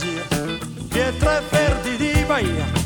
fantasia, pietre verdi di Bahia.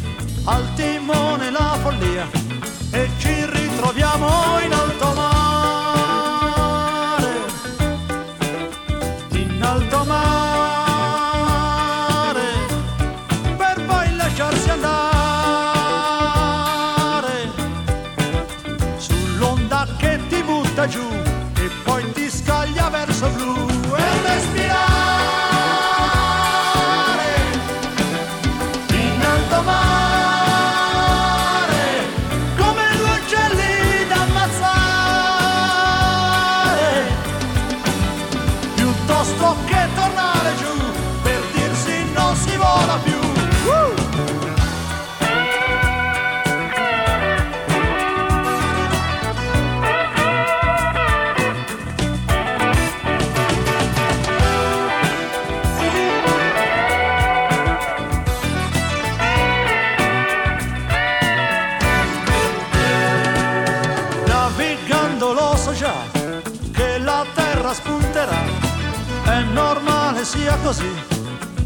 così,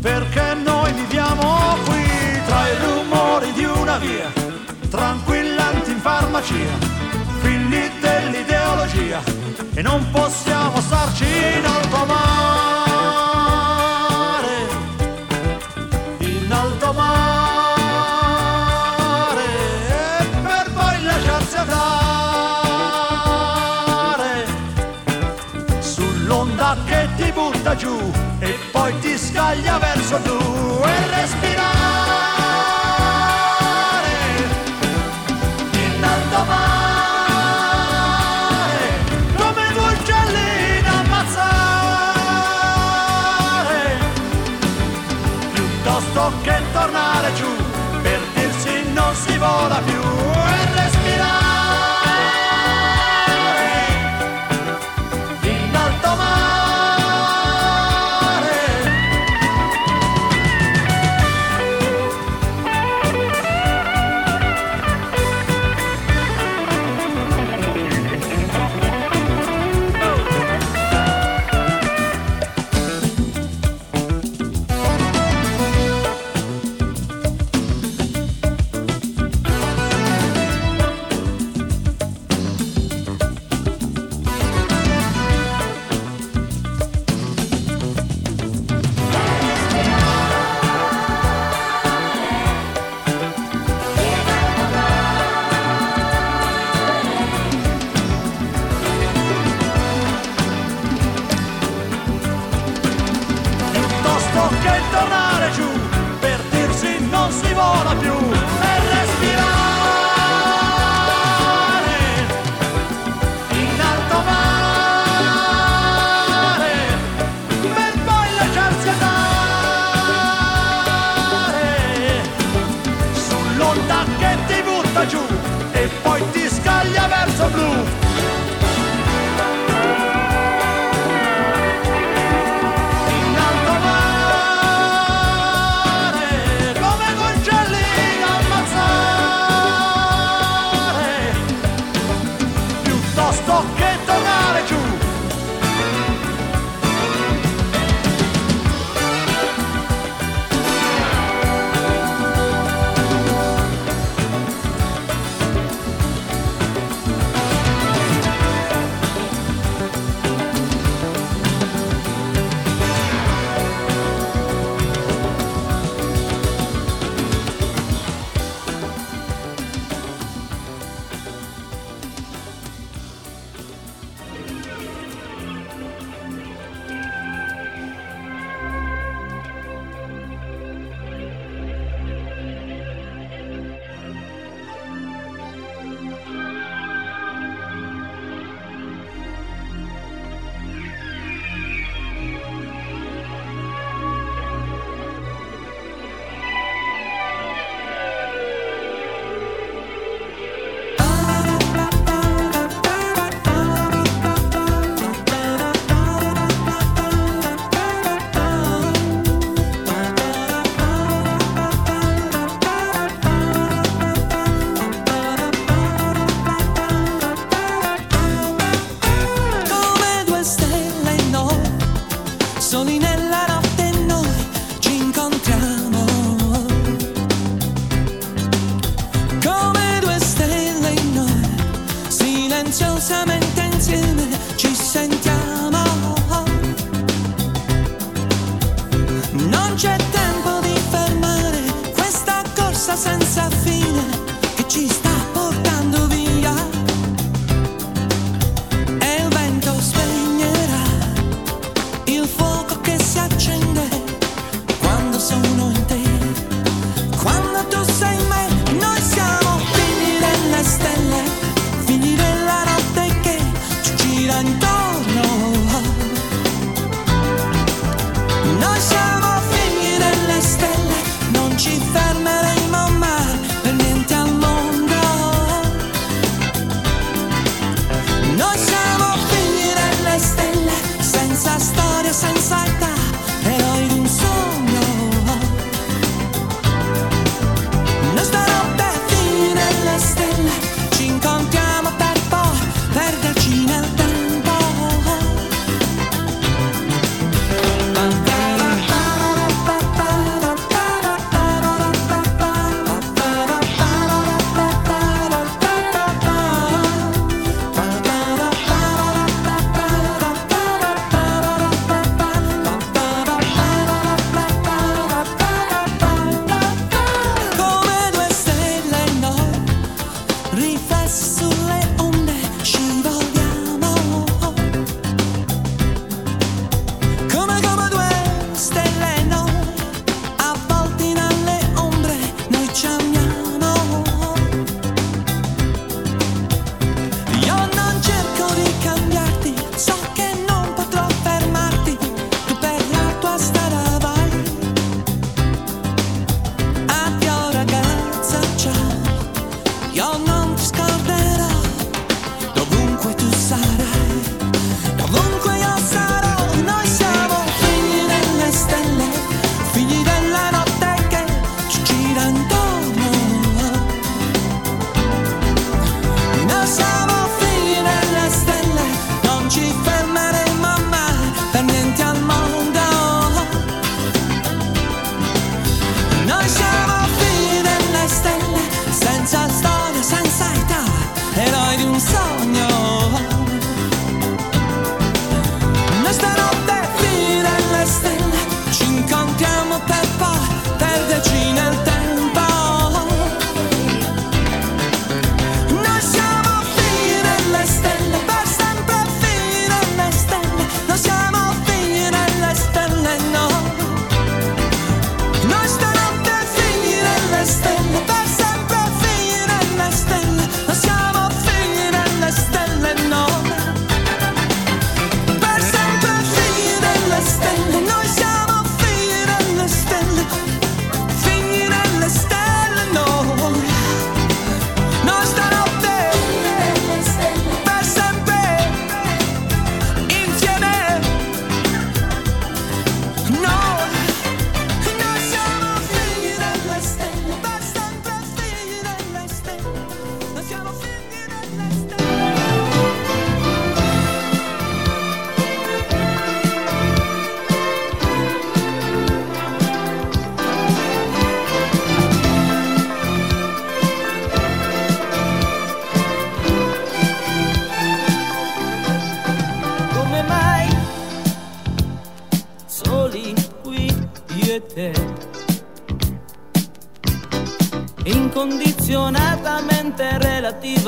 perché noi viviamo qui tra i rumori di una via, tranquillanti in farmacia, figli dell'ideologia, e non possiamo starci fine che ci sta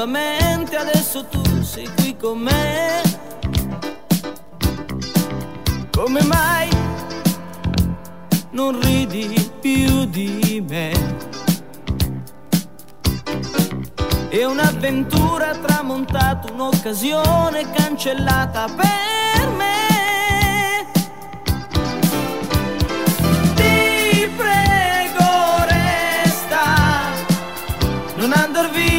nuovamente, adesso tu sei qui con me. Come mai non ridi più di me? È un'avventura tramontata, un'occasione cancellata per me. Ti prego, resta, non andar via.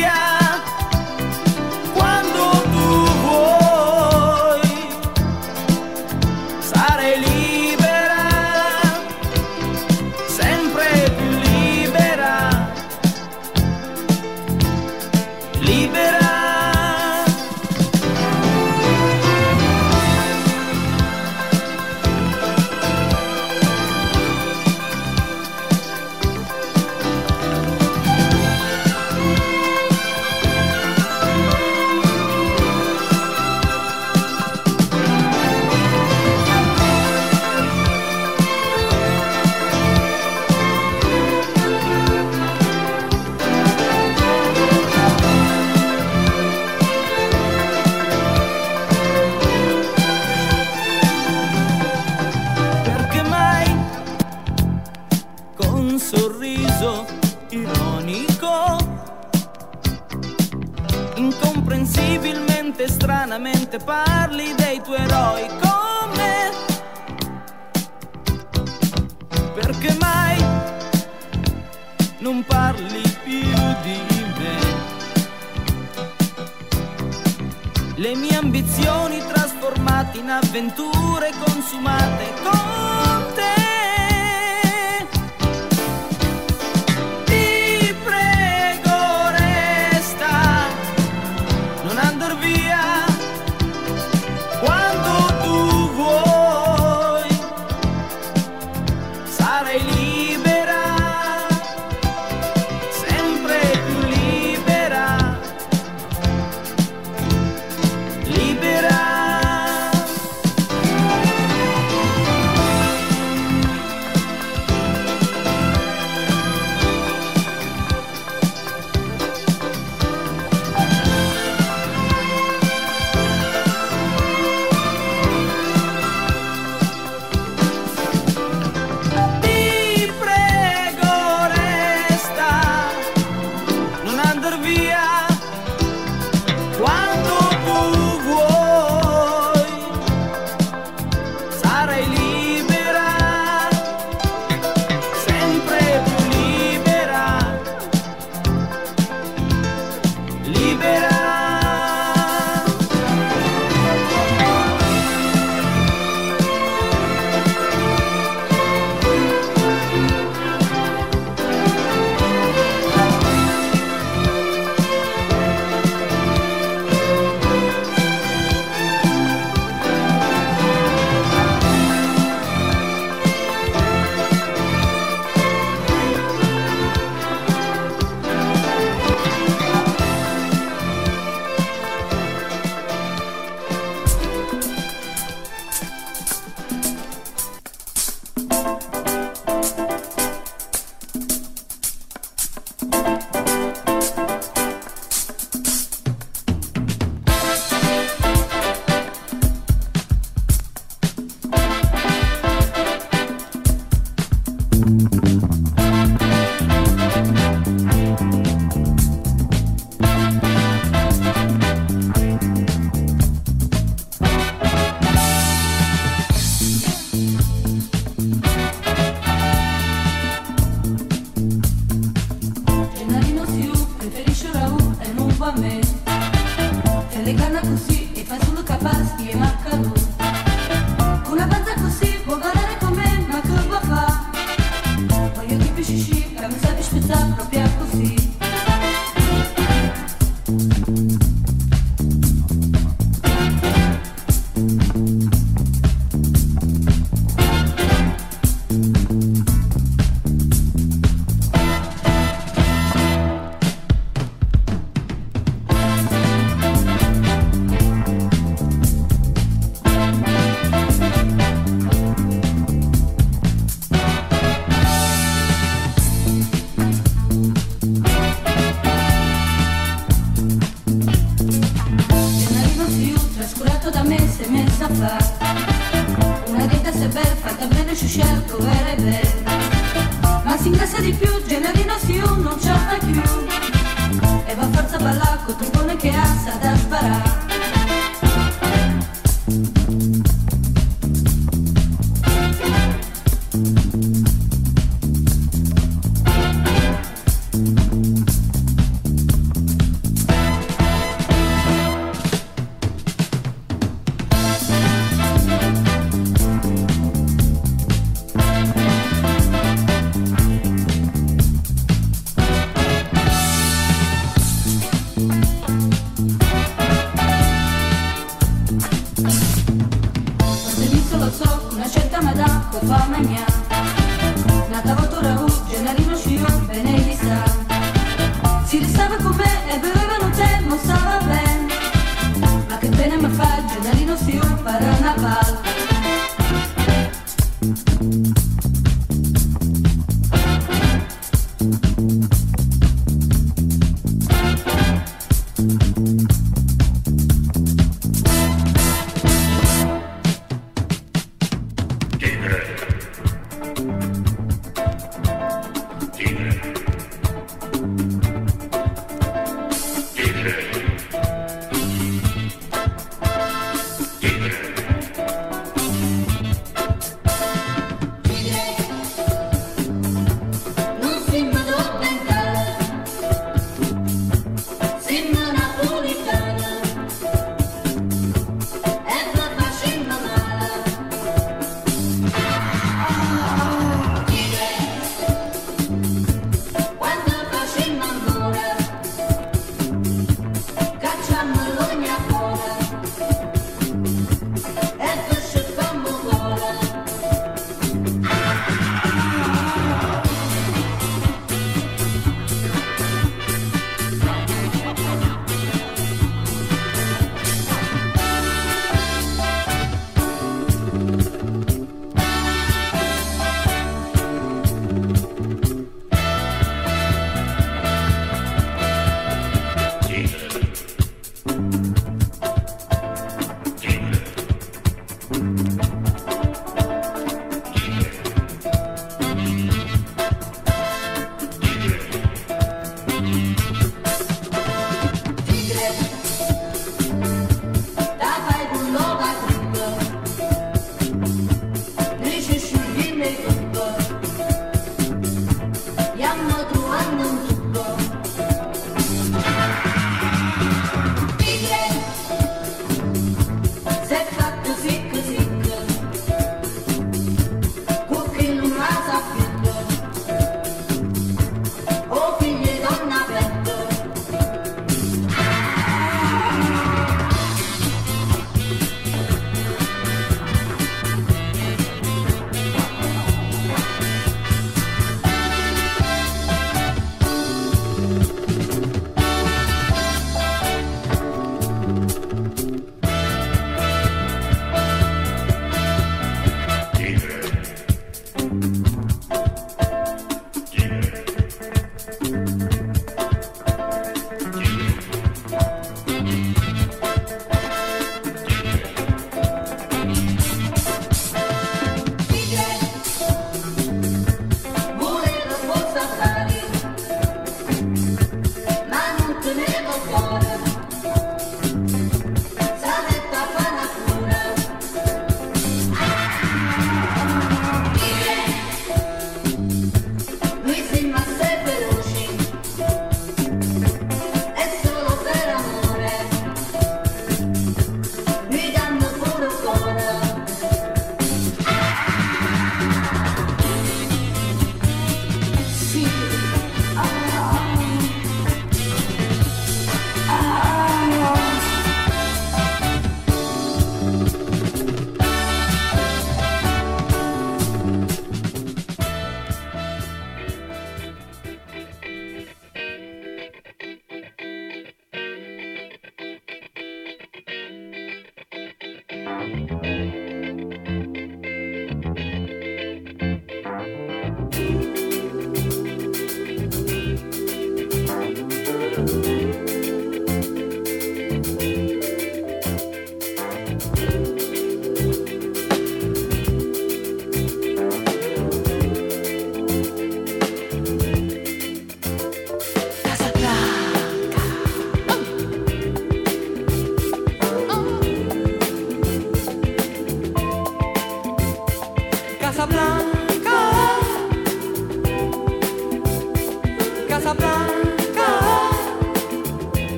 Música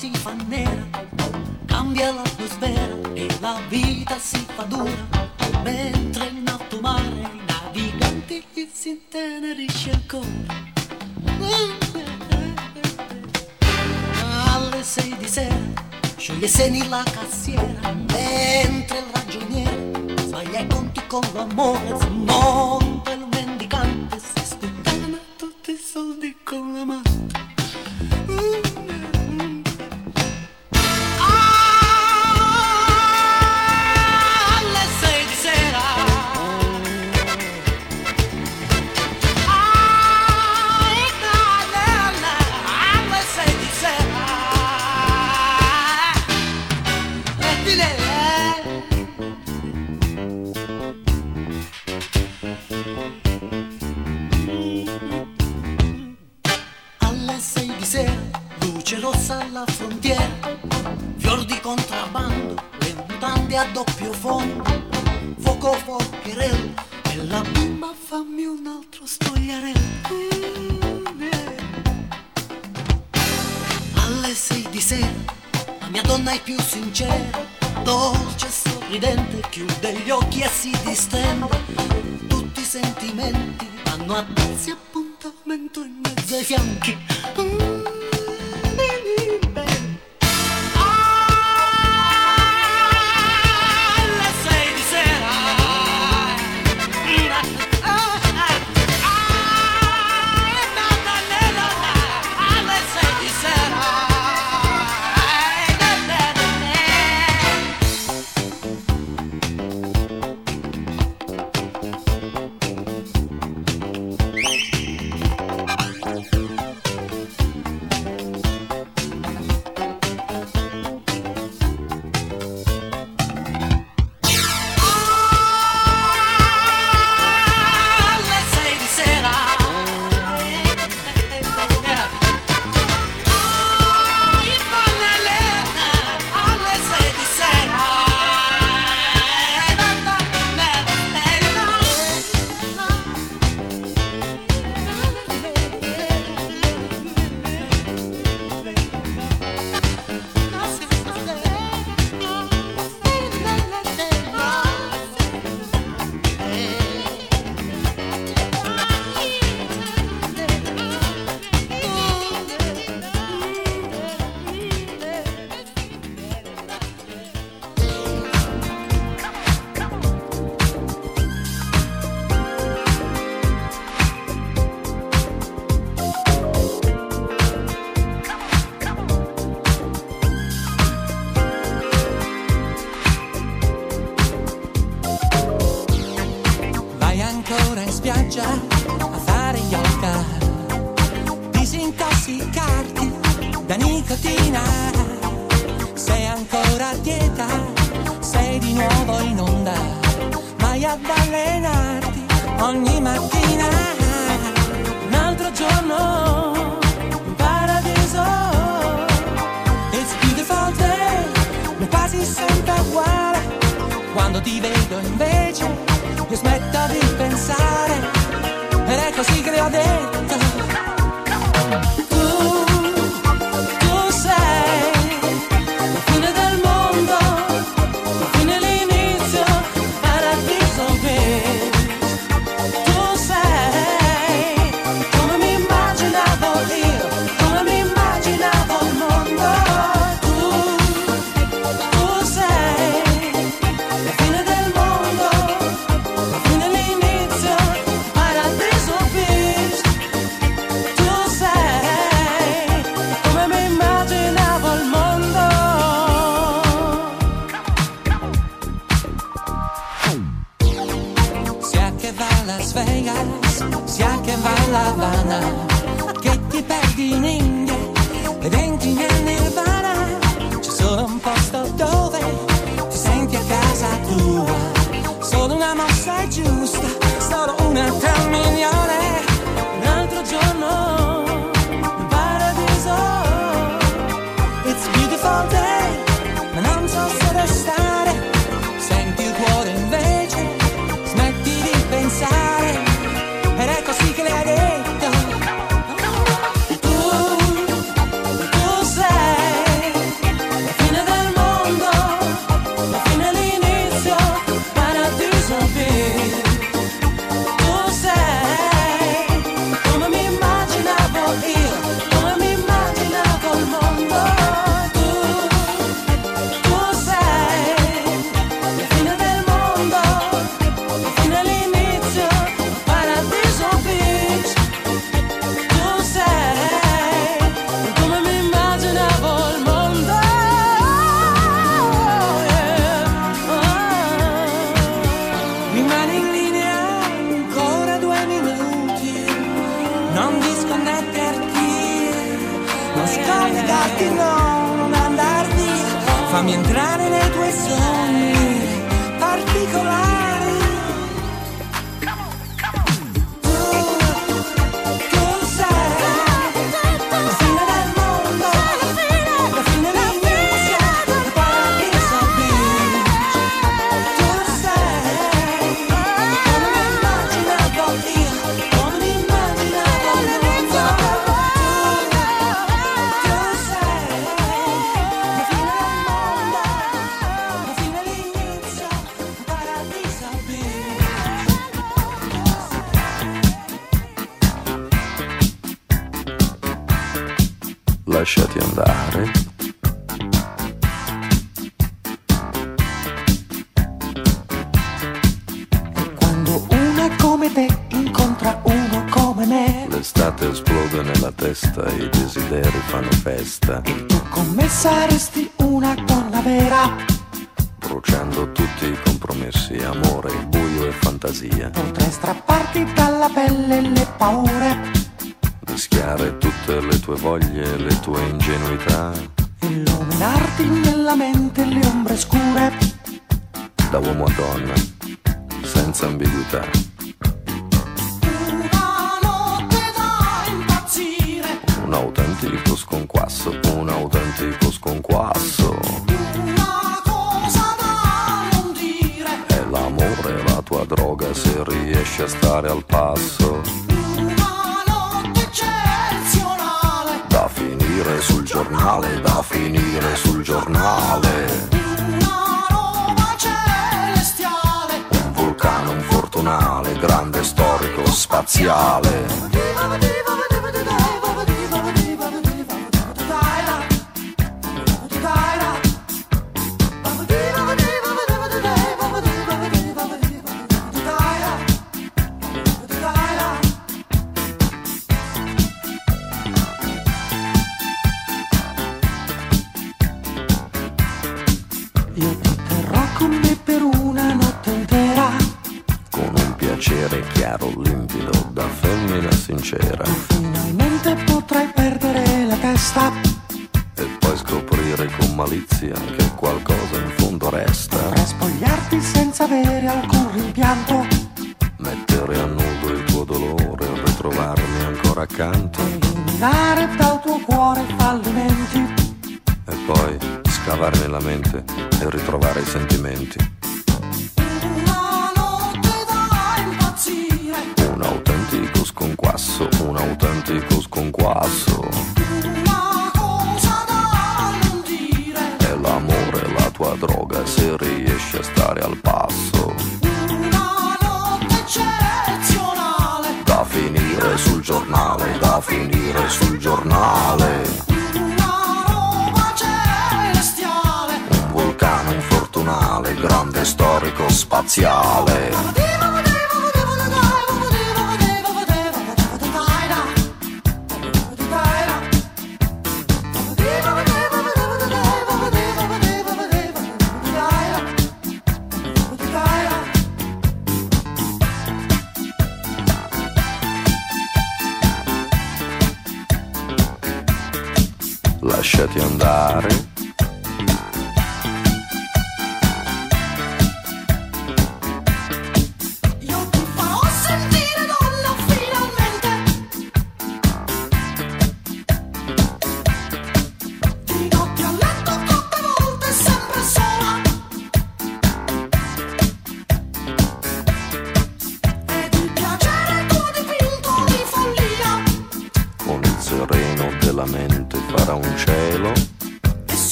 si fa nera, cambia l'atmosfera e la vita si fa dura, mentre in alto mare i naviganti si intenerisce ancora. Alle sei di sera scioglie seni la cassiera, mentre il ragioniere sbaglia i conti con l'amore, non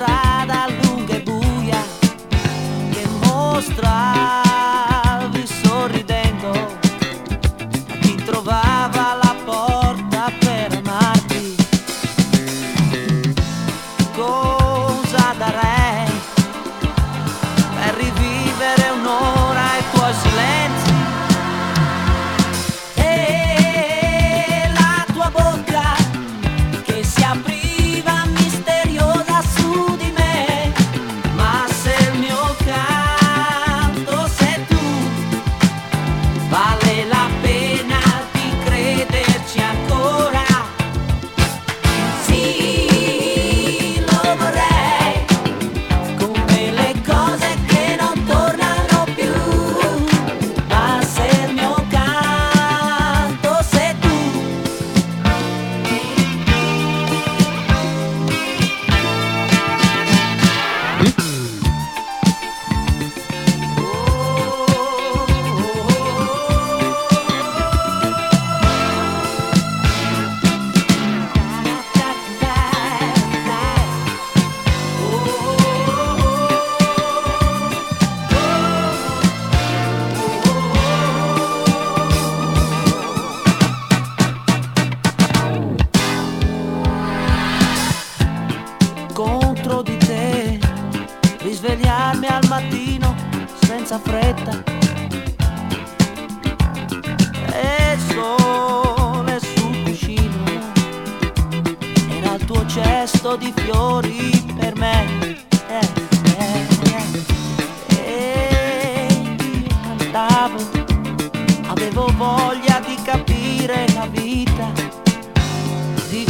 encontrar.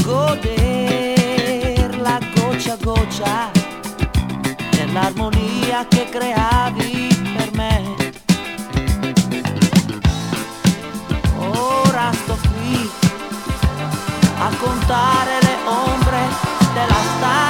goder la goccia a goccia dell'armonia che creavi per me. Ora sto qui a contare le ombre della strada.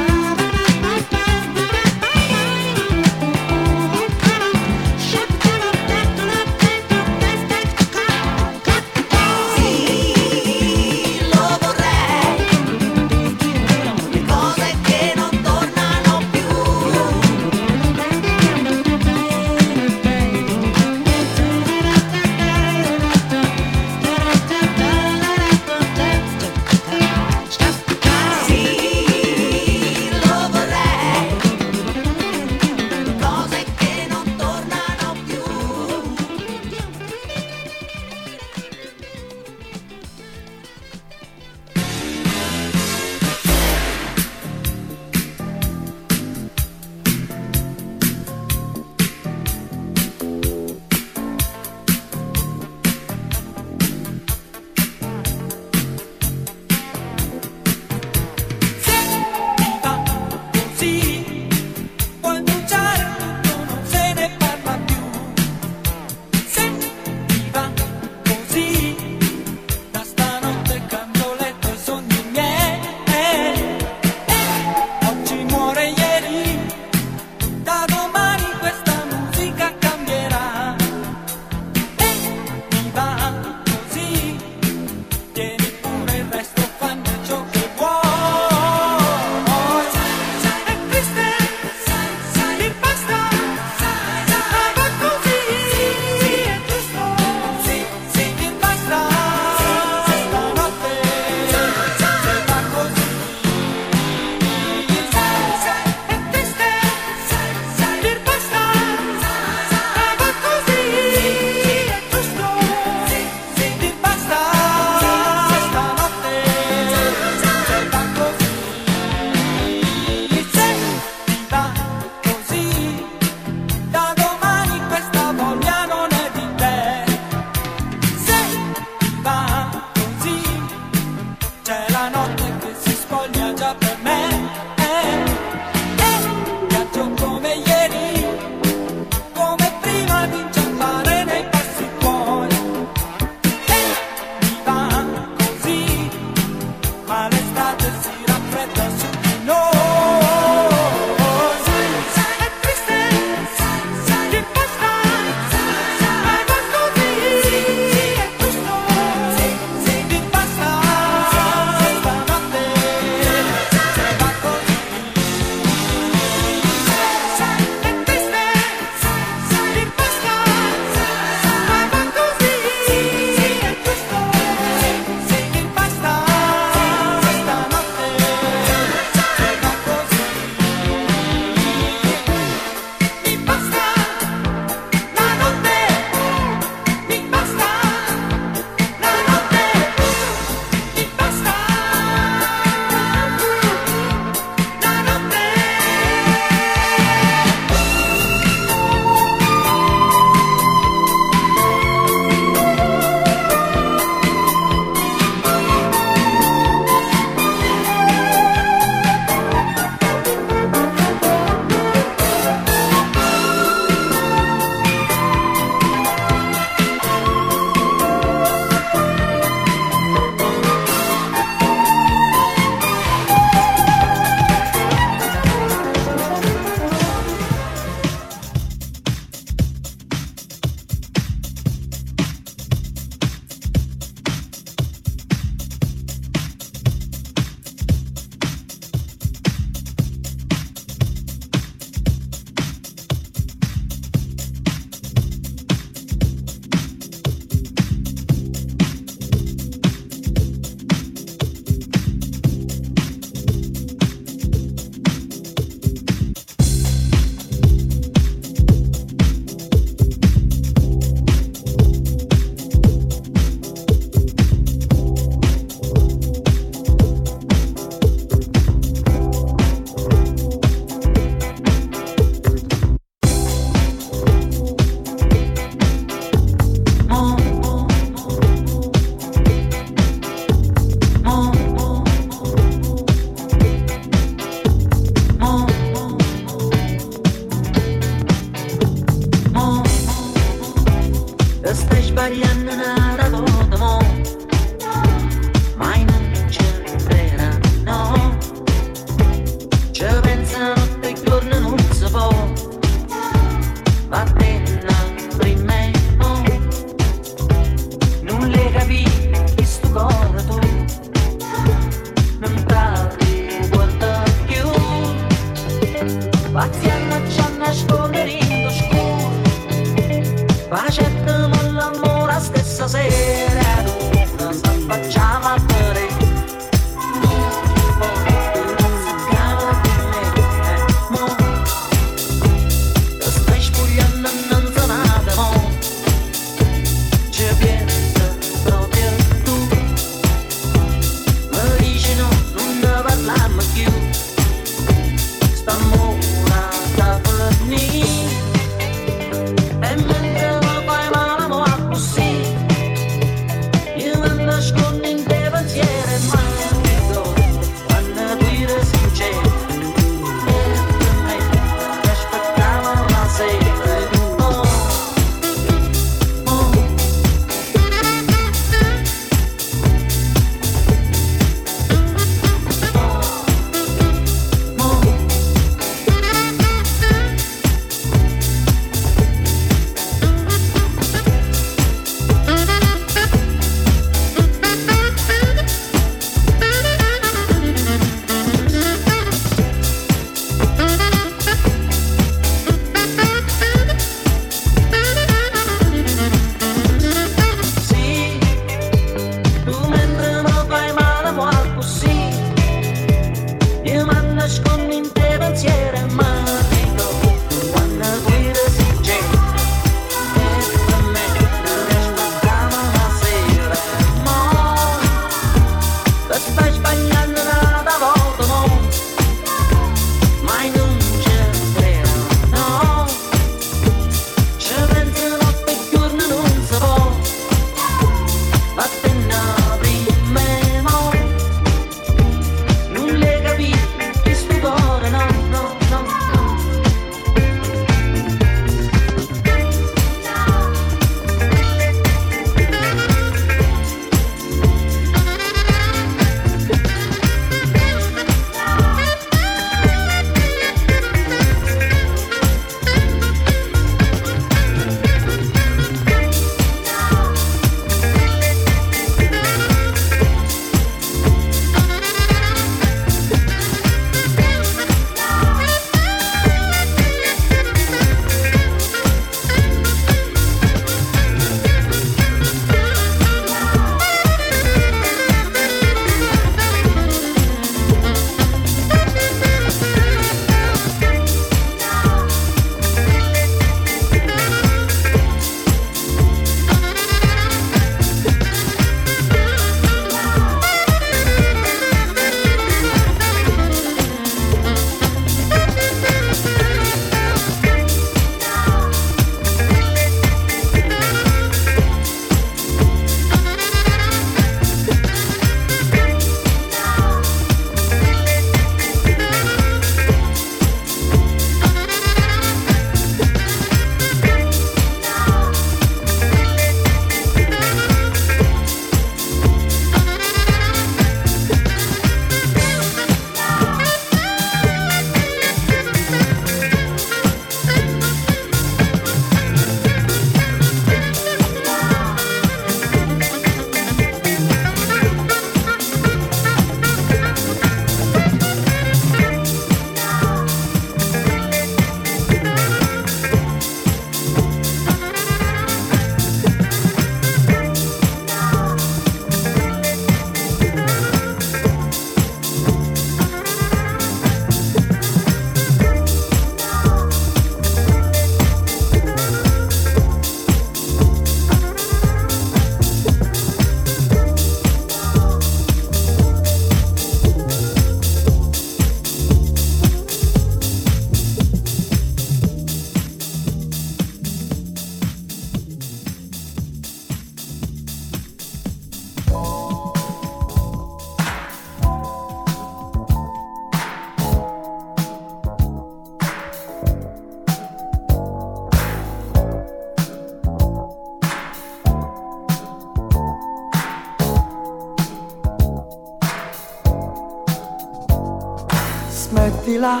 Là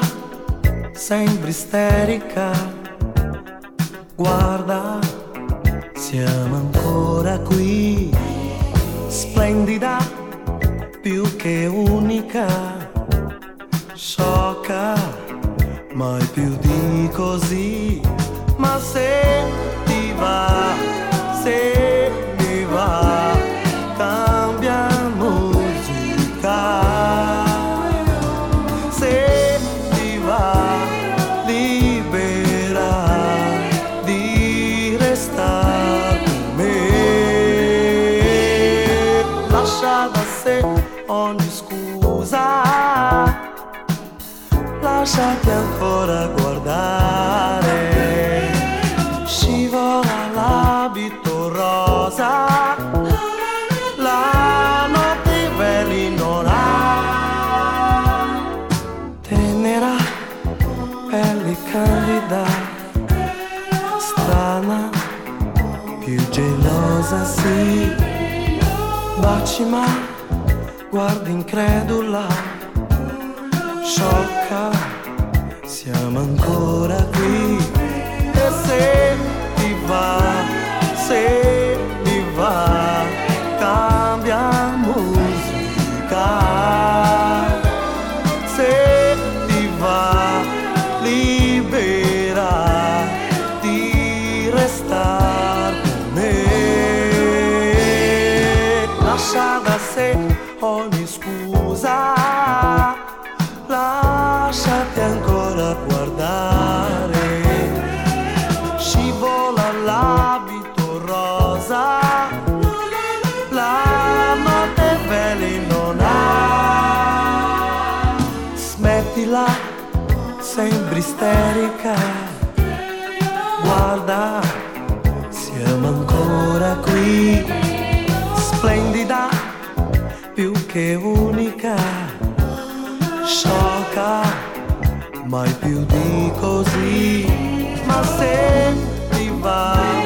sembri isterica. Guarda, siamo ancora qui, splendida, più che unica, sciocca, mai più di così. Ma se ti va, se mi va, ancora guardare. Scivola l'abito rosa, la notte velinora tenera, pelle candida, strana, più gelosa sì, baci ma guardi incredula, sciocca, ancora qui che unica, sciocca, mai più di così, ma se ti va.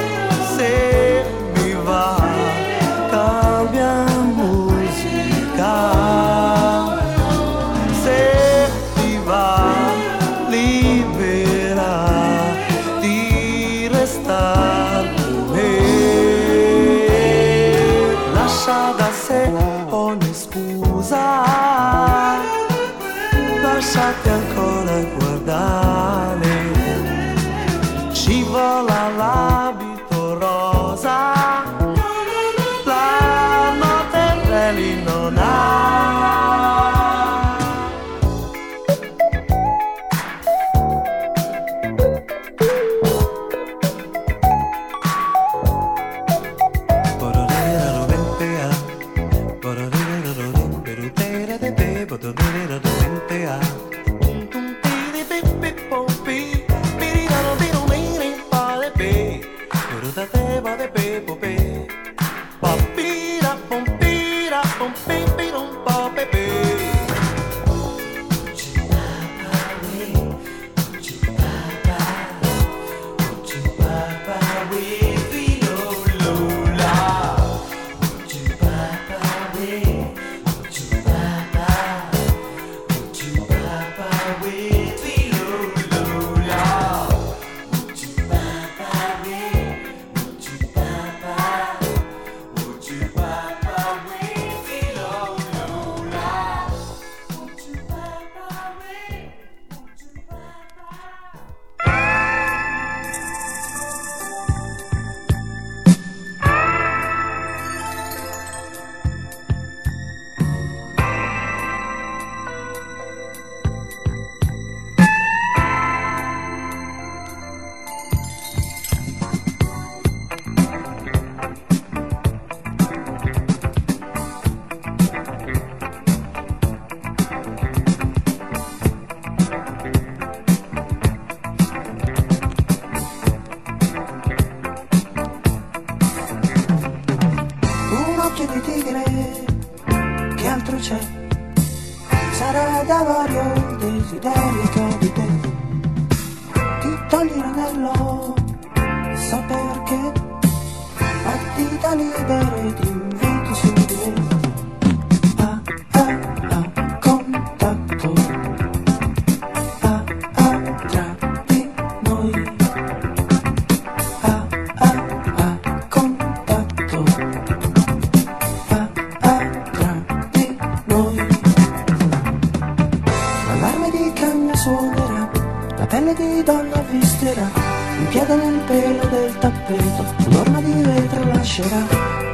tappeto, un'orma di vetro lascerà,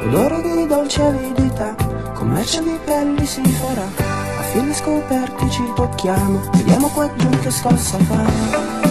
odore di dolce avidità, commercio di pelli si farà, a fili scoperti ci tocchiamo, vediamo qua giù che scossa fa.